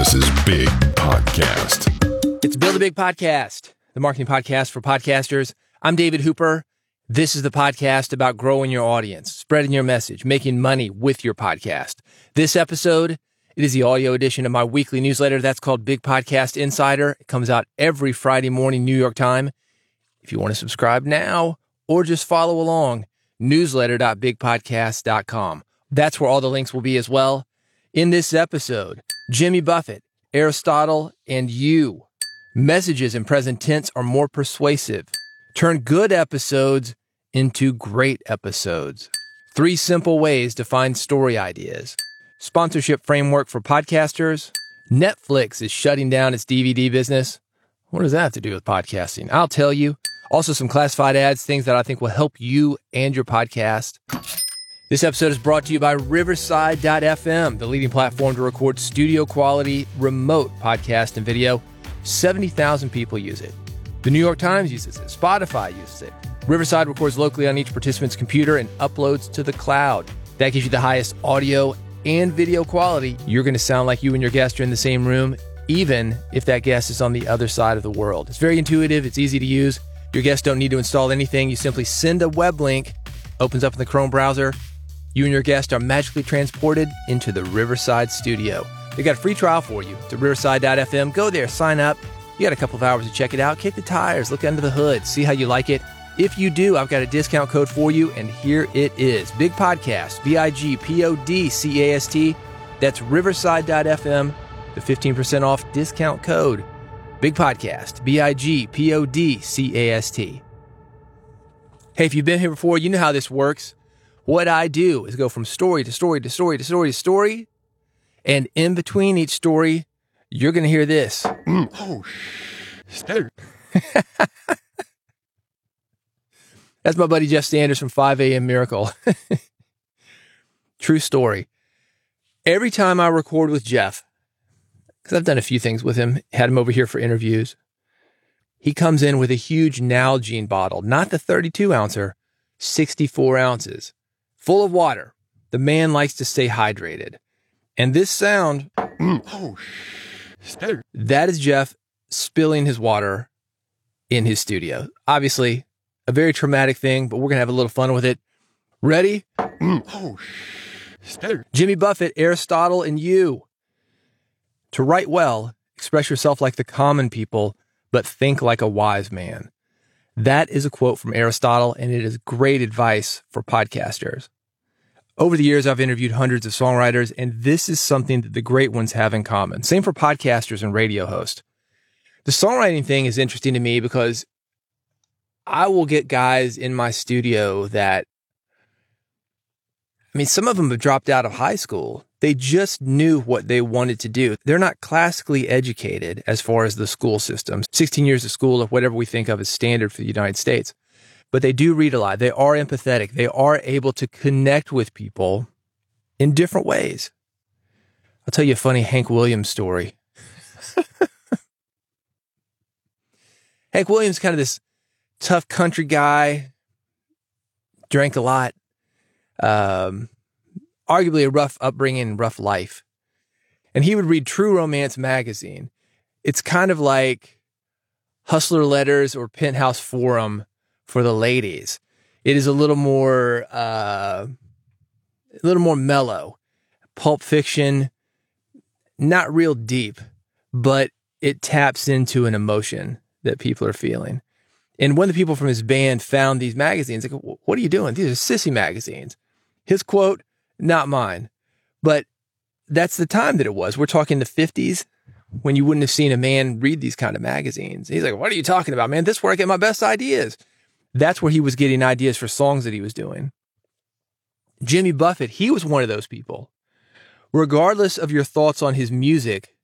This is Big Podcast. It's Build a Big Podcast, the marketing podcast for podcasters. I'm David Hooper. This is the podcast about growing your audience, spreading your message, making money with your podcast. This episode, it is the audio edition of my weekly newsletter that's called Big Podcast Insider. It comes out every Friday morning, New York time. If you want to subscribe now or just follow along, newsletter.bigpodcast.com. That's where all the links will be as well. In this episode, Jimmy Buffett, Aristotle, and you. Messages in present tense are more persuasive. Turn good episodes into great episodes. Three simple ways to find story ideas. Sponsorship framework for podcasters. Netflix is shutting down its DVD business. What does that have to do with podcasting? I'll tell you. Also, some classified ads, things that I think will help you and your podcast. This episode is brought to you by Riverside.fm, the leading platform to record studio quality remote podcast and video. 70,000 people use it. The New York Times uses it. Spotify uses it. Riverside records locally on each participant's computer and uploads to the cloud. That gives you the highest audio and video quality. You're going to sound like you and your guest are in the same room, even if that guest is on the other side of the world. It's very intuitive, it's easy to use. Your guests don't need to install anything. You simply send a web link, opens up in the Chrome browser. You and your guest are magically transported into the Riverside studio. They got a free trial for you to riverside.fm. Go there, sign up. You got a couple of hours to check it out. Kick the tires, look under the hood, see how you like it. If you do, I've got a discount code for you, and here it is Big Podcast, B I G P O D C A S T. That's riverside.fm, the 15% off discount code. Big Podcast, B I G P O D C A S T. Hey, if you've been here before, you know how this works. What I do is go from story to story to story to story to story. And in between each story, you're going to hear this. Mm, oh, shit. That's my buddy Jeff Sanders from 5 a.m. Miracle. True story. Every time I record with Jeff, because I've done a few things with him, had him over here for interviews, he comes in with a huge Nalgene bottle, not the 32 ouncer, 64 ounces, full of water. The man likes to stay hydrated. And this sound, oh, that is Jeff spilling his water in his studio. Obviously, a very traumatic thing, but we're going to have a little fun with it. Ready? oh, Jimmy Buffett, Aristotle, and you. To write well, express yourself like the common people, but think like a wise man. That is a quote from Aristotle, and it is great advice for podcasters. Over the years, I've interviewed hundreds of songwriters, and this is something that the great ones have in common. Same for podcasters and radio hosts. The songwriting thing is interesting to me because I will get guys in my studio that, I mean, some of them have dropped out of high school. They just knew what they wanted to do. They're not classically educated as far as the school system, 16 years of school or whatever we think of as standard for the United States. But they do read a lot. They are empathetic. They are able to connect with people in different ways. I'll tell you a funny Hank Williams story. Hank Williams, kind of this tough country guy, drank a lot, um, arguably a rough upbringing, rough life. And he would read True Romance magazine. It's kind of like Hustler Letters or Penthouse Forum for the ladies. It is a little more, uh, a little more mellow, pulp fiction, not real deep, but it taps into an emotion that people are feeling. And one of the people from his band found these magazines. Like, what are you doing? These are sissy magazines. His quote, not mine, but that's the time that it was. We're talking the 50s when you wouldn't have seen a man read these kind of magazines. He's like, what are you talking about, man? This is where I get my best ideas. That's where he was getting ideas for songs that he was doing. Jimmy Buffett, he was one of those people. Regardless of your thoughts on his music,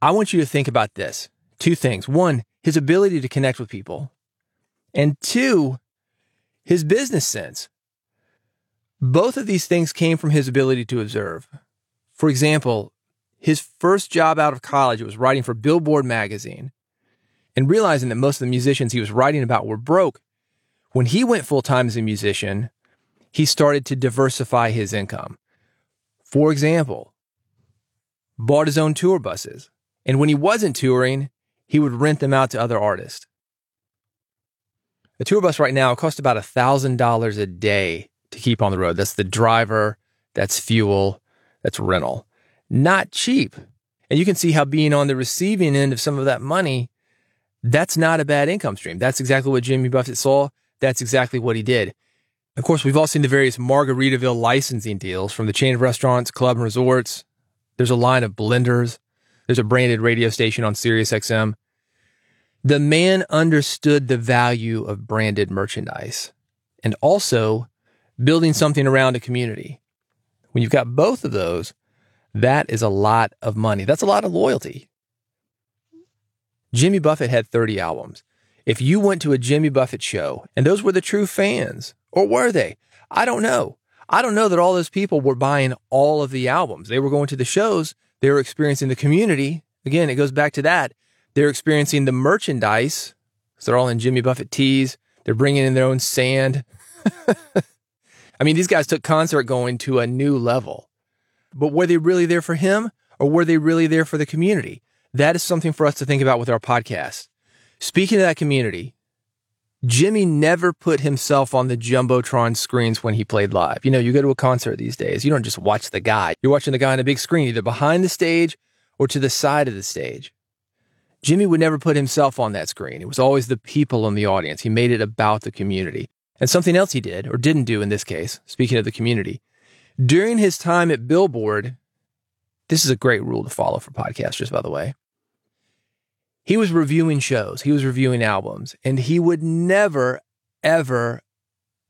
I want you to think about this. Two things. One, his ability to connect with people. And two, his business sense. Both of these things came from his ability to observe. For example, his first job out of college was writing for Billboard magazine. And realizing that most of the musicians he was writing about were broke, when he went full time as a musician, he started to diversify his income. For example, bought his own tour buses. And when he wasn't touring, he would rent them out to other artists. A tour bus right now costs about $1,000 a day to keep on the road. That's the driver, that's fuel, that's rental. Not cheap. And you can see how being on the receiving end of some of that money, that's not a bad income stream. That's exactly what Jimmy Buffett saw. That's exactly what he did. Of course, we've all seen the various Margaritaville licensing deals from the chain of restaurants, club and resorts. There's a line of blenders. There's a branded radio station on Sirius XM. The man understood the value of branded merchandise and also building something around a community. When you've got both of those, that is a lot of money. That's a lot of loyalty. Jimmy Buffett had 30 albums. If you went to a Jimmy Buffett show and those were the true fans, or were they? I don't know. I don't know that all those people were buying all of the albums. They were going to the shows, they were experiencing the community. Again, it goes back to that. They're experiencing the merchandise. So they're all in Jimmy Buffett tees. They're bringing in their own sand. I mean, these guys took concert going to a new level. But were they really there for him or were they really there for the community? That is something for us to think about with our podcast. Speaking of that community, Jimmy never put himself on the Jumbotron screens when he played live. You know, you go to a concert these days, you don't just watch the guy. You're watching the guy on a big screen, either behind the stage or to the side of the stage. Jimmy would never put himself on that screen. It was always the people in the audience. He made it about the community. And something else he did, or didn't do in this case, speaking of the community, during his time at Billboard, this is a great rule to follow for podcasters, by the way. He was reviewing shows, he was reviewing albums, and he would never, ever,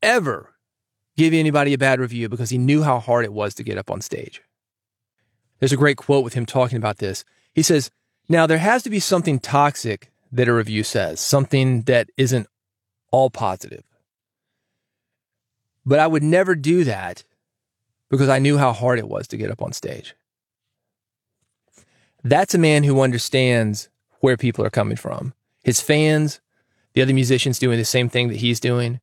ever give anybody a bad review because he knew how hard it was to get up on stage. There's a great quote with him talking about this. He says, Now there has to be something toxic that a review says, something that isn't all positive. But I would never do that because I knew how hard it was to get up on stage. That's a man who understands where people are coming from. His fans, the other musicians doing the same thing that he's doing.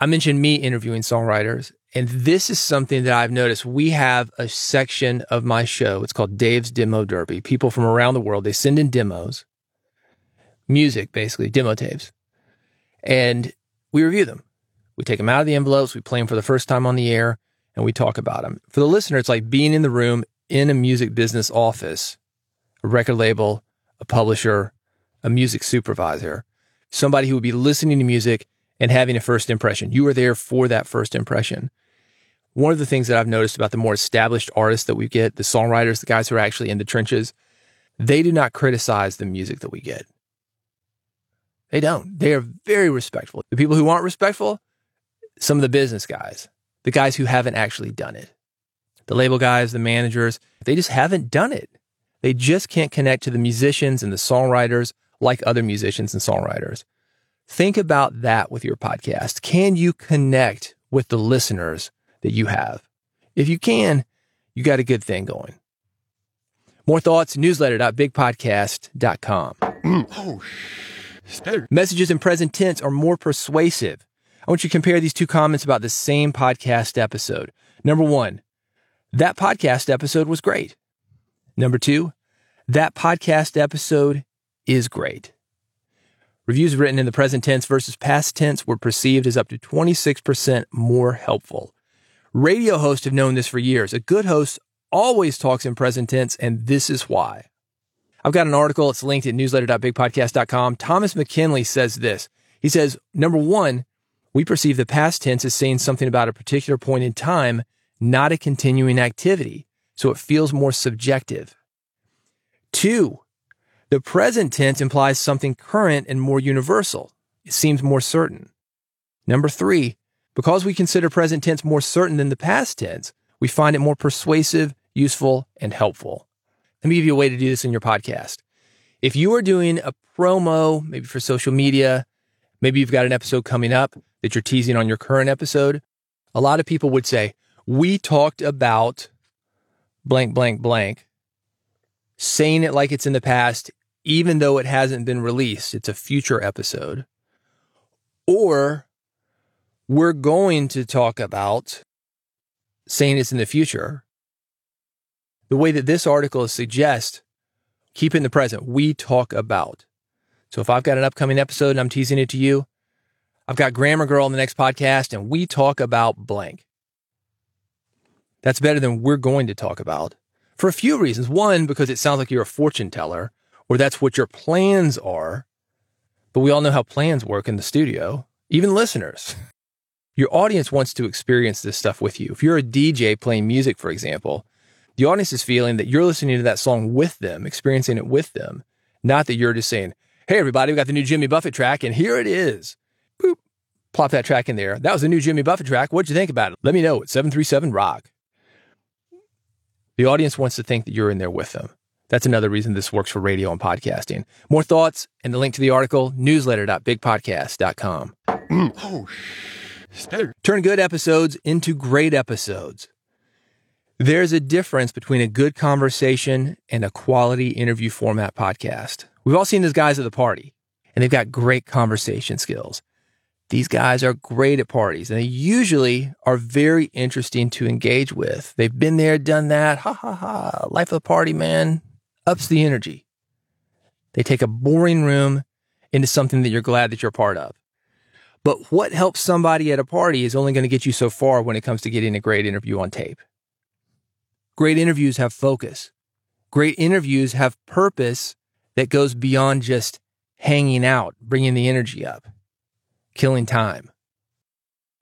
I mentioned me interviewing songwriters, and this is something that I've noticed. We have a section of my show. It's called Dave's Demo Derby. People from around the world, they send in demos, music, basically, demo tapes, and we review them. We take them out of the envelopes, we play them for the first time on the air, and we talk about them. For the listener, it's like being in the room in a music business office, a record label, a publisher, a music supervisor, somebody who would be listening to music and having a first impression. You are there for that first impression. One of the things that I've noticed about the more established artists that we get, the songwriters, the guys who are actually in the trenches, they do not criticize the music that we get. They don't. They are very respectful. The people who aren't respectful, some of the business guys, the guys who haven't actually done it. The label guys, the managers, they just haven't done it. They just can't connect to the musicians and the songwriters like other musicians and songwriters. Think about that with your podcast. Can you connect with the listeners that you have? If you can, you got a good thing going. More thoughts, newsletter.bigpodcast.com. Oh, Messages in present tense are more persuasive. I want you to compare these two comments about the same podcast episode. Number one, that podcast episode was great. Number two, that podcast episode is great. Reviews written in the present tense versus past tense were perceived as up to 26% more helpful. Radio hosts have known this for years. A good host always talks in present tense, and this is why. I've got an article. It's linked at newsletter.bigpodcast.com. Thomas McKinley says this. He says, number one, we perceive the past tense as saying something about a particular point in time, not a continuing activity. So it feels more subjective. Two, the present tense implies something current and more universal. It seems more certain. Number three, because we consider present tense more certain than the past tense, we find it more persuasive, useful, and helpful. Let me give you a way to do this in your podcast. If you are doing a promo, maybe for social media, maybe you've got an episode coming up that you're teasing on your current episode, a lot of people would say, We talked about blank, blank, blank, saying it like it's in the past, even though it hasn't been released. It's a future episode. Or we're going to talk about saying it's in the future. the way that this article suggests, keep in the present. We talk about. So if I've got an upcoming episode and I'm teasing it to you, I've got Grammar Girl on the next podcast and we talk about blank. That's better than we're going to talk about for a few reasons. One, because it sounds like you're a fortune teller or that's what your plans are. But we all know how plans work in the studio, even listeners. Your audience wants to experience this stuff with you. If you're a DJ playing music, for example, the audience is feeling that you're listening to that song with them, experiencing it with them, not that you're just saying, Hey, everybody, we got the new Jimmy Buffett track, and here it is. Plop that track in there. That was the new Jimmy Buffett track. What'd you think about it? Let me know at 737 Rock. The audience wants to think that you're in there with them. That's another reason this works for radio and podcasting. More thoughts and the link to the article, newsletter.bigpodcast.com. Mm. Oh, Turn good episodes into great episodes. There's a difference between a good conversation and a quality interview format podcast. We've all seen those guys at the party, and they've got great conversation skills. These guys are great at parties, and they usually are very interesting to engage with. They've been there, done that. Ha ha ha. Life of the party, man ups the energy. They take a boring room into something that you're glad that you're part of. But what helps somebody at a party is only going to get you so far when it comes to getting a great interview on tape. Great interviews have focus. Great interviews have purpose that goes beyond just hanging out, bringing the energy up, killing time.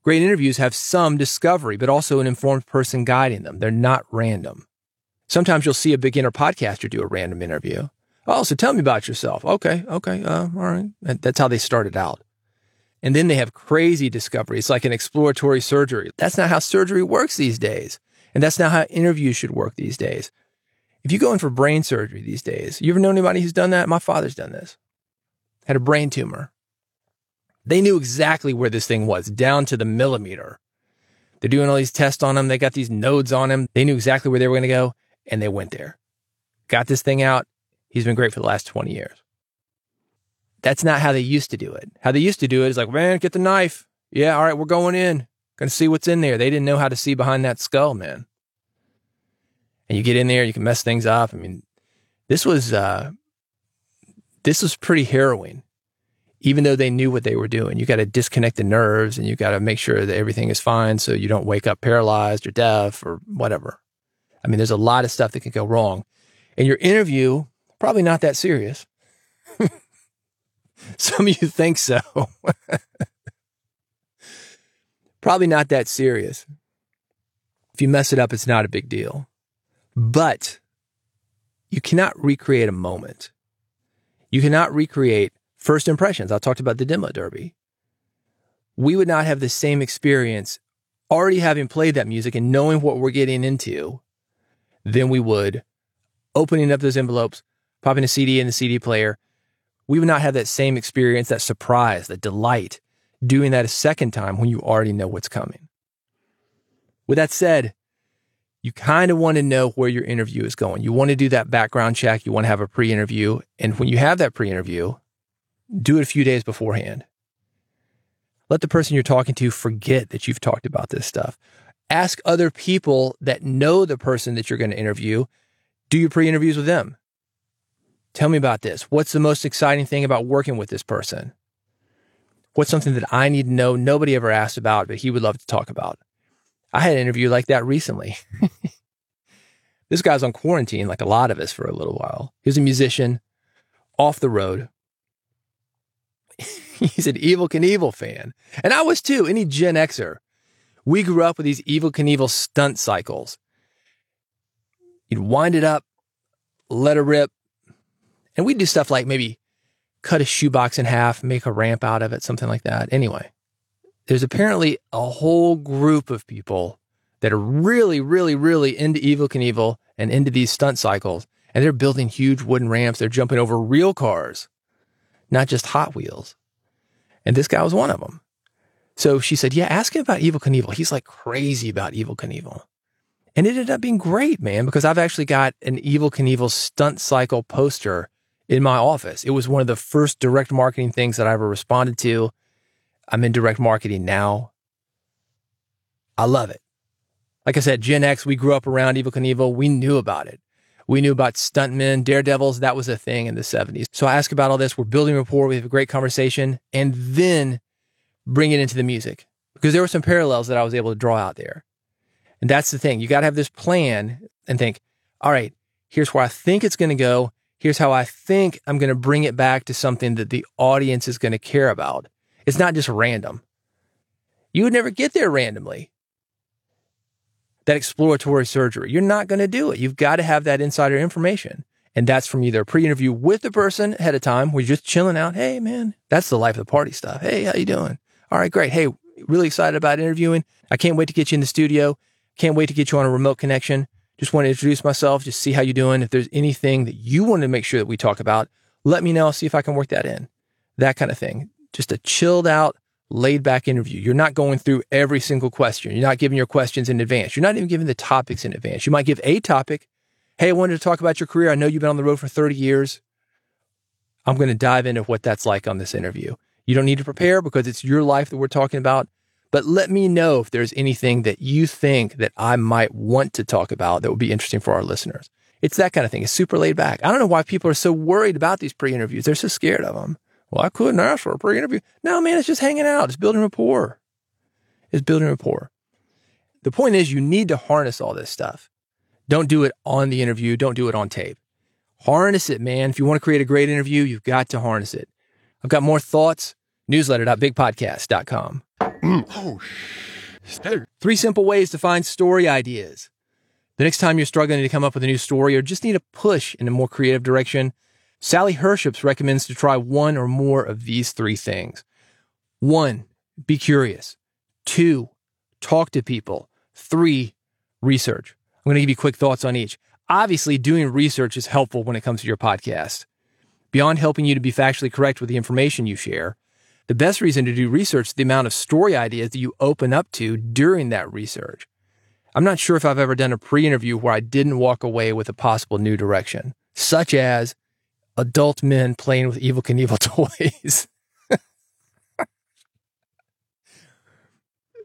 Great interviews have some discovery, but also an informed person guiding them. They're not random. Sometimes you'll see a beginner podcaster do a random interview. Oh, so tell me about yourself. Okay, okay, uh, all right. That's how they started out. And then they have crazy discovery. It's like an exploratory surgery. That's not how surgery works these days. And that's not how interviews should work these days. If you go in for brain surgery these days, you ever know anybody who's done that? My father's done this. Had a brain tumor. They knew exactly where this thing was, down to the millimeter. They're doing all these tests on him. They got these nodes on him. They knew exactly where they were going to go and they went there. Got this thing out. He's been great for the last 20 years. That's not how they used to do it. How they used to do it is like, man, get the knife. Yeah, all right, we're going in. Gonna see what's in there. They didn't know how to see behind that skull, man. And you get in there, you can mess things up. I mean, this was uh this was pretty harrowing. Even though they knew what they were doing, you got to disconnect the nerves and you got to make sure that everything is fine so you don't wake up paralyzed or deaf or whatever. I mean, there's a lot of stuff that can go wrong. And your interview, probably not that serious. Some of you think so. probably not that serious. If you mess it up, it's not a big deal. But you cannot recreate a moment. You cannot recreate first impressions. I talked about the demo derby. We would not have the same experience already having played that music and knowing what we're getting into than we would opening up those envelopes, popping a CD in the CD player. We would not have that same experience, that surprise, that delight doing that a second time when you already know what's coming. With that said, you kind of want to know where your interview is going. You want to do that background check. You want to have a pre interview. And when you have that pre interview, do it a few days beforehand. Let the person you're talking to forget that you've talked about this stuff ask other people that know the person that you're going to interview. Do your pre interviews with them. Tell me about this. What's the most exciting thing about working with this person? What's something that I need to know nobody ever asked about, but he would love to talk about? I had an interview like that recently. this guy's on quarantine, like a lot of us, for a little while. He was a musician, off the road. He's an Evel Knievel fan. And I was too, any Gen Xer. We grew up with these Evel Knievel stunt cycles. You'd wind it up, let it rip, and we'd do stuff like maybe cut a shoebox in half, make a ramp out of it, something like that. Anyway, there's apparently a whole group of people that are really, really, really into Evel Knievel and into these stunt cycles. And they're building huge wooden ramps. They're jumping over real cars, not just Hot Wheels. And this guy was one of them. So she said, Yeah, ask him about Evel Knievel. He's like crazy about Evel Knievel. And it ended up being great, man, because I've actually got an Evel Knievel stunt cycle poster in my office. It was one of the first direct marketing things that I ever responded to. I'm in direct marketing now. I love it. Like I said, Gen X, we grew up around Evel Knievel. We knew about it. We knew about stuntmen, daredevils. That was a thing in the 70s. So I ask about all this. We're building rapport. We have a great conversation and then bring it into the music because there were some parallels that I was able to draw out there. And that's the thing. You got to have this plan and think, all right, here's where I think it's going to go. Here's how I think I'm going to bring it back to something that the audience is going to care about. It's not just random. You would never get there randomly that exploratory surgery. You're not going to do it. You've got to have that insider information. And that's from either a pre-interview with the person ahead of time where you're just chilling out. Hey, man, that's the life of the party stuff. Hey, how you doing? All right, great. Hey, really excited about interviewing. I can't wait to get you in the studio. Can't wait to get you on a remote connection. Just want to introduce myself, just see how you're doing. If there's anything that you want to make sure that we talk about, let me know. See if I can work that in. That kind of thing. Just a chilled out, laid back interview. You're not going through every single question. You're not giving your questions in advance. You're not even giving the topics in advance. You might give a topic. Hey, I wanted to talk about your career. I know you've been on the road for 30 years. I'm going to dive into what that's like on this interview. You don't need to prepare because it's your life that we're talking about. But let me know if there's anything that you think that I might want to talk about that would be interesting for our listeners. It's that kind of thing. It's super laid back. I don't know why people are so worried about these pre interviews. They're so scared of them. Well, I couldn't ask for a pre interview. No, man, it's just hanging out. It's building rapport. It's building rapport. The point is, you need to harness all this stuff. Don't do it on the interview. Don't do it on tape. Harness it, man. If you want to create a great interview, you've got to harness it. I've got more thoughts. Newsletter.bigpodcast.com. Mm. Oh, better. Three simple ways to find story ideas. The next time you're struggling to come up with a new story or just need a push in a more creative direction, Sally Herships recommends to try one or more of these three things. One, be curious. Two, talk to people. Three, research. I'm going to give you quick thoughts on each. Obviously, doing research is helpful when it comes to your podcast. Beyond helping you to be factually correct with the information you share, the best reason to do research is the amount of story ideas that you open up to during that research. I'm not sure if I've ever done a pre interview where I didn't walk away with a possible new direction, such as adult men playing with Evel Knievel toys.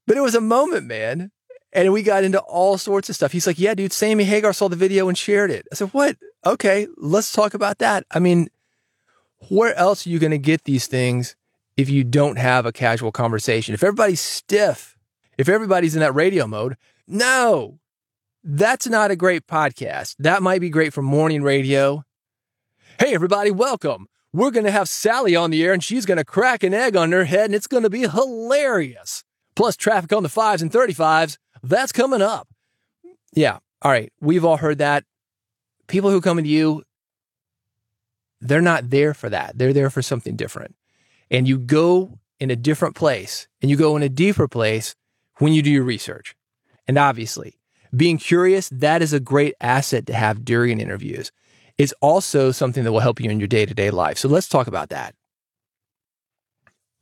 but it was a moment, man. And we got into all sorts of stuff. He's like, Yeah, dude, Sammy Hagar saw the video and shared it. I said, What? Okay, let's talk about that. I mean, where else are you going to get these things if you don't have a casual conversation? If everybody's stiff, if everybody's in that radio mode, no, that's not a great podcast. That might be great for morning radio Hey, everybody, welcome. We're going to have Sally on the air and she's going to crack an egg on her head and it's going to be hilarious. Plus, traffic on the fives and 35s. That's coming up. Yeah. All right. We've all heard that. People who come into you, they're not there for that. They're there for something different. And you go in a different place and you go in a deeper place when you do your research. And obviously, being curious, that is a great asset to have during interviews is also something that will help you in your day to day life. So let's talk about that.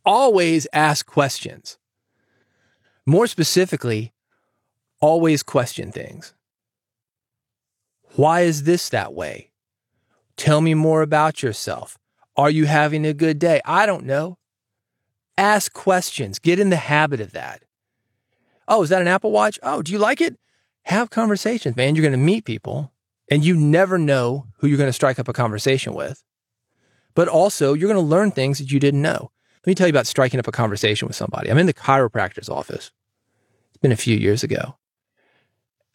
Always ask questions. More specifically, always question things. Why is this that way? Tell me more about yourself. Are you having a good day? I don't know. Ask questions. Get in the habit of that. Oh, is that an Apple Watch? Oh, do you like it? Have conversations, man. You're going to meet people and you never know who you're going to strike up a conversation with. But also, you're going to learn things that you didn't know. Let me tell you about striking up a conversation with somebody. I'm in the chiropractor's office. It's been a few years ago.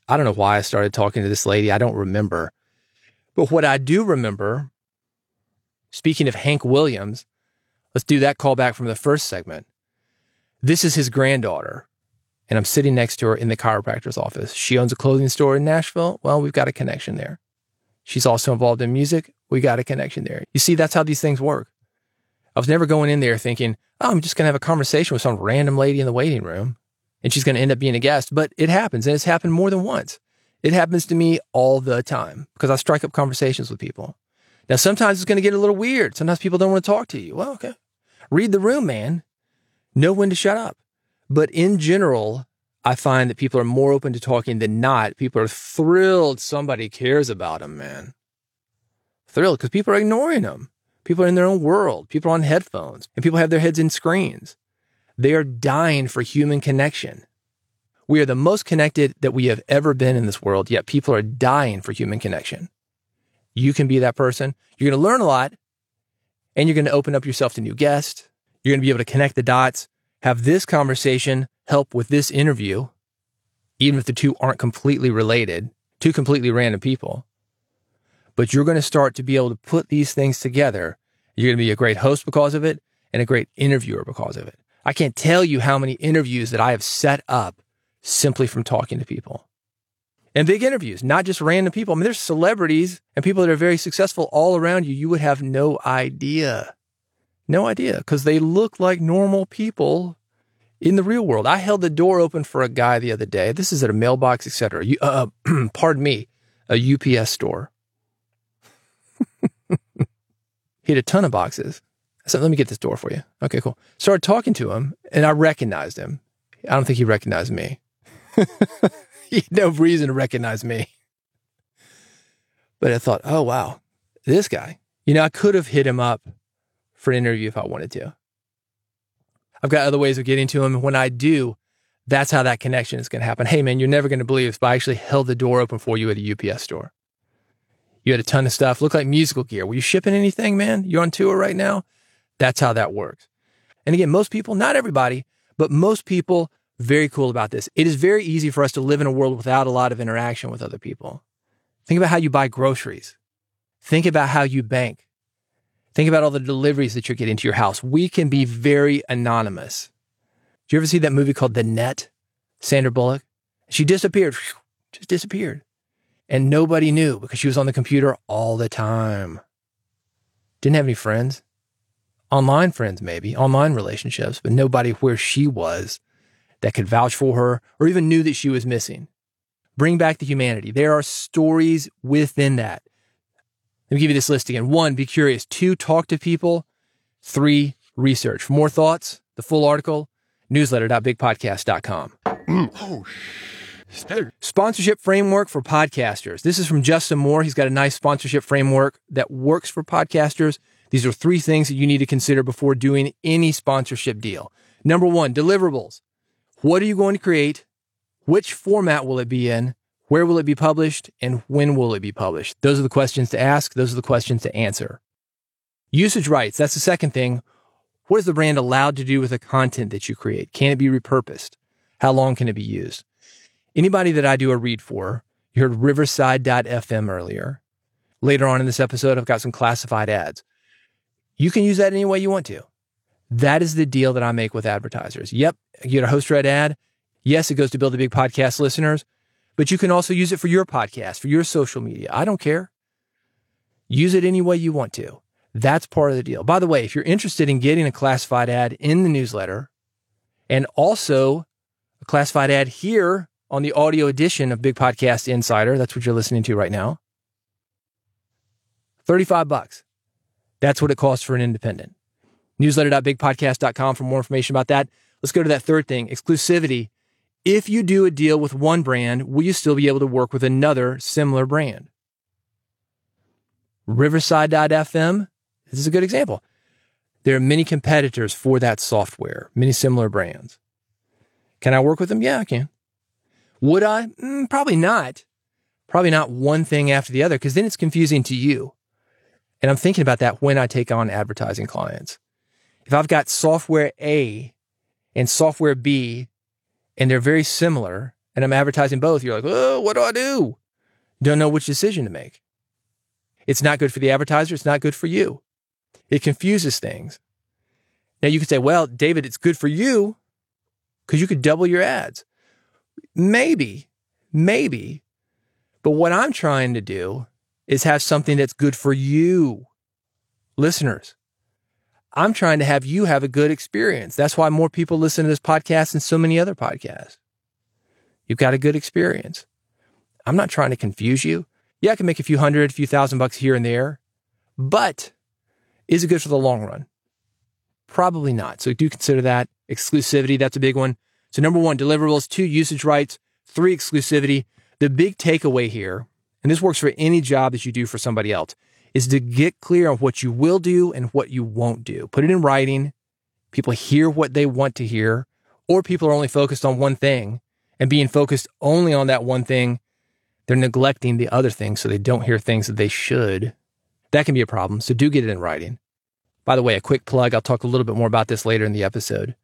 I don't know why I started talking to this lady. I don't remember. But what I do remember, speaking of Hank Williams, let's do that callback from the first segment. This is his granddaughter and I'm sitting next to her in the chiropractor's office. She owns a clothing store in Nashville. Well, we've got a connection there. She's also involved in music. We got a connection there. You see, that's how these things work. I was never going in there thinking, oh, I'm just going to have a conversation with some random lady in the waiting room and she's going to end up being a guest. But it happens and it's happened more than once. It happens to me all the time because I strike up conversations with people. Now, sometimes it's going to get a little weird. Sometimes people don't want to talk to you. Well, okay. Read the room, man. Know when to shut up. But in general, I find that people are more open to talking than not. People are thrilled somebody cares about them, man. Thrilled because people are ignoring them. People are in their own world. People are on headphones and people have their heads in screens. They are dying for human connection. We are the most connected that we have ever been in this world, yet people are dying for human connection. You can be that person. You're going to learn a lot and you're going to open up yourself to new guests. You're going to be able to connect the dots, have this conversation help with this interview, even if the two aren't completely related, two completely random people. But you're going to start to be able to put these things together. You're going to be a great host because of it and a great interviewer because of it. I can't tell you how many interviews that I have set up simply from talking to people. And big interviews, not just random people. I mean, there's celebrities and people that are very successful all around you. You would have no idea. No idea because they look like normal people in the real world. I held the door open for a guy the other day. This is at a mailbox, etc. Uh, pardon me, a UPS store. he had a ton of boxes. I said, let me get this door for you. Okay, cool. Started talking to him and I recognized him. I don't think he recognized me. he had no reason to recognize me. But I thought, oh, wow, this guy. You know, I could have hit him up for an interview if I wanted to. I've got other ways of getting to him. When I do, that's how that connection is going to happen. Hey, man, you're never going to believe this, but I actually held the door open for you at a UPS store. You had a ton of stuff, looked like musical gear. Were you shipping anything, man? You're on tour right now? That's how that works. And again, most people, not everybody, but most people very cool about this. It is very easy for us to live in a world without a lot of interaction with other people. Think about how you buy groceries. Think about how you bank. Think about all the deliveries that you're getting to your house. We can be very anonymous. Do you ever see that movie called The Net? Sandra Bullock? She disappeared, just disappeared. And nobody knew because she was on the computer all the time. Didn't have any friends. Online friends, maybe, online relationships, but nobody where she was that could vouch for her or even knew that she was missing. Bring back the humanity. There are stories within that. Let me give you this list again. One, be curious. Two, talk to people. Three, research. For more thoughts, the full article, newsletter.bigpodcast.com. Mm. Oh. Sponsorship framework for podcasters. This is from Justin Moore. He's got a nice sponsorship framework that works for podcasters. These are three things that you need to consider before doing any sponsorship deal. Number one, deliverables. What are you going to create? Which format will it be in? Where will it be published? And when will it be published? Those are the questions to ask. Those are the questions to answer. Usage rights. That's the second thing. What is the brand allowed to do with the content that you create? Can it be repurposed? How long can it be used? Anybody that I do a read for, you heard riverside.fm earlier. Later on in this episode, I've got some classified ads. You can use that any way you want to. That is the deal that I make with advertisers. Yep, you get a host read ad. Yes, it goes to build a big podcast listeners, but you can also use it for your podcast, for your social media. I don't care. Use it any way you want to. That's part of the deal. By the way, if you're interested in getting a classified ad in the newsletter and also a classified ad here on the audio edition of Big Podcast Insider, that's what you're listening to right now. 35 bucks. That's what it costs for an independent newsletter.bigpodcast.com for more information about that. Let's go to that third thing exclusivity. If you do a deal with one brand, will you still be able to work with another similar brand? Riverside.fm, this is a good example. There are many competitors for that software, many similar brands. Can I work with them? Yeah, I can. Would I? Mm, probably not. Probably not one thing after the other, because then it's confusing to you. And I'm thinking about that when I take on advertising clients if I've got software A and software B and they're very similar and I'm advertising both, you're like, oh, what do I do? Don't know which decision to make. It's not good for the advertiser. It's not good for you. It confuses things. Now you could say, well, David, it's good for you because you could double your ads. Maybe, maybe. But what I'm trying to do is have something that's good for you, listeners. I'm trying to have you have a good experience. That's why more people listen to this podcast than so many other podcasts. You've got a good experience. I'm not trying to confuse you. Yeah, I can make a few hundred, a few thousand bucks here and there, but is it good for the long run? Probably not. So do consider that. Exclusivity, that's a big one. So number one, deliverables, two, usage rights, three, exclusivity. The big takeaway here, and this works for any job that you do for somebody else, is to get clear on what you will do and what you won't do. Put it in writing. People hear what they want to hear, or people are only focused on one thing and being focused only on that one thing, they're neglecting the other things so they don't hear things that they should. That can be a problem. So do get it in writing. By the way, a quick plug. I'll talk a little bit more about this later in the episode.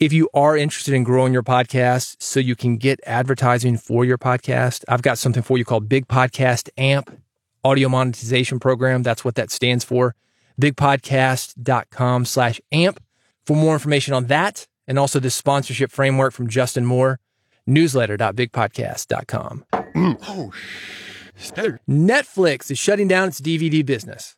If you are interested in growing your podcast so you can get advertising for your podcast, I've got something for you called Big Podcast AMP audio monetization program. That's what that stands for. Bigpodcast.com slash AMP for more information on that and also the sponsorship framework from Justin Moore, newsletter.bigpodcast.com. Mm. Oh, Stellar. Netflix is shutting down its DVD business.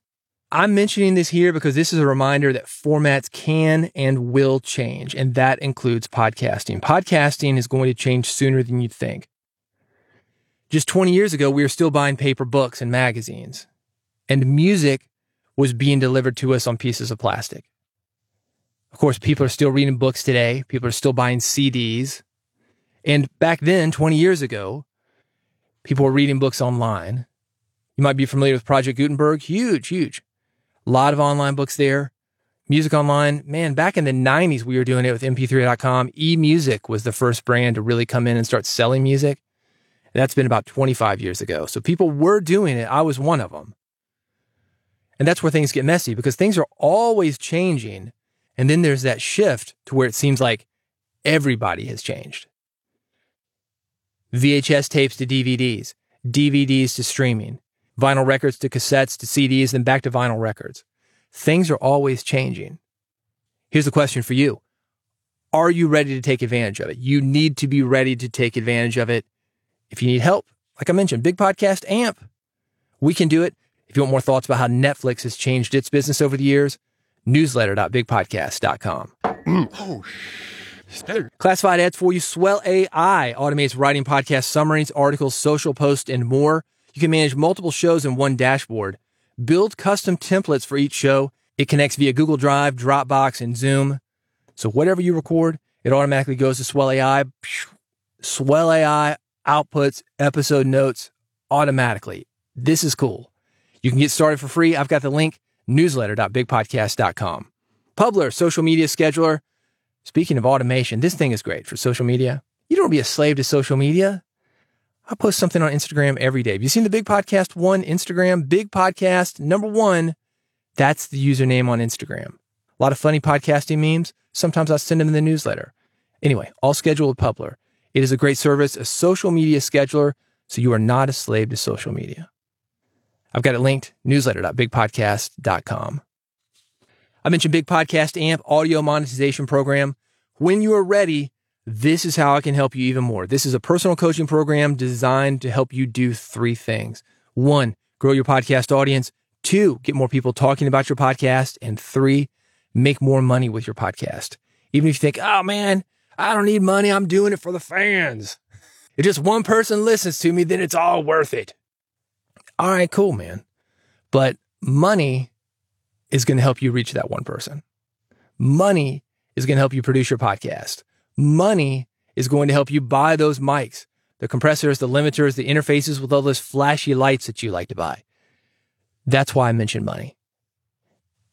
I'm mentioning this here because this is a reminder that formats can and will change, and that includes podcasting. Podcasting is going to change sooner than you'd think. Just 20 years ago, we were still buying paper books and magazines, and music was being delivered to us on pieces of plastic. Of course, people are still reading books today. People are still buying CDs. And back then, 20 years ago, people were reading books online. You might be familiar with Project Gutenberg. Huge, huge. A lot of online books there. Music online. Man, back in the 90s, we were doing it with mp3.com. eMusic was the first brand to really come in and start selling music. That's been about 25 years ago. So people were doing it. I was one of them. And that's where things get messy because things are always changing. And then there's that shift to where it seems like everybody has changed. VHS tapes to DVDs, DVDs to streaming, vinyl records to cassettes to CDs, then back to vinyl records. Things are always changing. Here's the question for you. Are you ready to take advantage of it? You need to be ready to take advantage of it. If you need help, like I mentioned, Big Podcast AMP, we can do it. If you want more thoughts about how Netflix has changed its business over the years, newsletter.bigpodcast.com. Mm. Oh, Stellar. Classified ads for you. Swell AI automates writing podcast summaries, articles, social posts, and more. You can manage multiple shows in one dashboard. Build custom templates for each show. It connects via Google Drive, Dropbox, and Zoom. So whatever you record, it automatically goes to Swell AI. Swell AI outputs episode notes automatically. This is cool. You can get started for free. I've got the link newsletter.bigpodcast.com. Publer, social media scheduler. Speaking of automation, this thing is great for social media. You don't want to be a slave to social media. I post something on Instagram every day. Have you seen the Big Podcast One Instagram? Big Podcast number one. That's the username on Instagram. A lot of funny podcasting memes. Sometimes I send them in the newsletter. Anyway, all scheduled with Publer. It is a great service, a social media scheduler, so you are not a slave to social media. I've got it linked, newsletter.bigpodcast.com. I mentioned Big Podcast AMP audio monetization program. When you are ready, this is how I can help you even more. This is a personal coaching program designed to help you do three things. One, grow your podcast audience. Two, get more people talking about your podcast. And three, make more money with your podcast. Even if you think, oh man, I don't need money. I'm doing it for the fans. If just one person listens to me, then it's all worth it. All right, cool, man. But money is going to help you reach that one person. Money is going to help you produce your podcast. Money is going to help you buy those mics, the compressors, the limiters, the interfaces with all those flashy lights that you like to buy. That's why I mentioned money.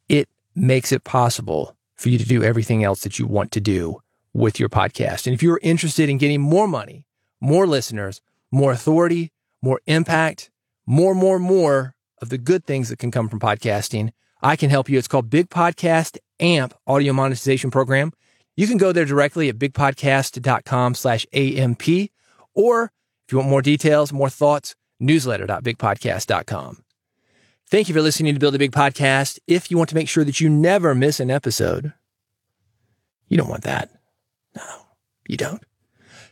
It makes it possible for you to do everything else that you want to do with your podcast. And if you're interested in getting more money, more listeners, more authority, more impact, more, more, more of the good things that can come from podcasting, I can help you. It's called Big Podcast AMP Audio Monetization Program. You can go there directly at bigpodcast.com slash AMP, or if you want more details, more thoughts, newsletter.bigpodcast.com. Thank you for listening to Build a Big Podcast. If you want to make sure that you never miss an episode, you don't want that. No, you don't.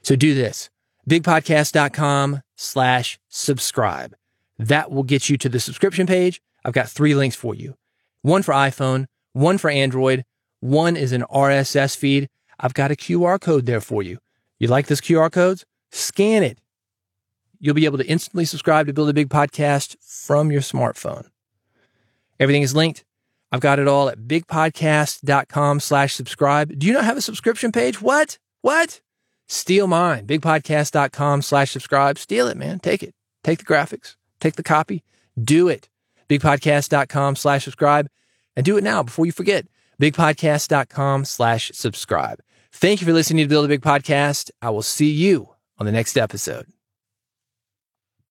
So do this. Bigpodcast.com slash subscribe. That will get you to the subscription page. I've got three links for you. One for iPhone, one for Android, one is an RSS feed. I've got a QR code there for you. You like this QR codes? Scan it. You'll be able to instantly subscribe to Build a Big Podcast from your smartphone. Everything is linked. I've got it all at bigpodcast.com slash subscribe. Do you not have a subscription page? What? What? Steal mine. Bigpodcast.com slash subscribe. Steal it, man. Take it. Take the graphics. Take the copy. Do it. Bigpodcast.com slash subscribe. And do it now before you forget. Bigpodcast.com slash subscribe. Thank you for listening to Build a Big Podcast. I will see you on the next episode.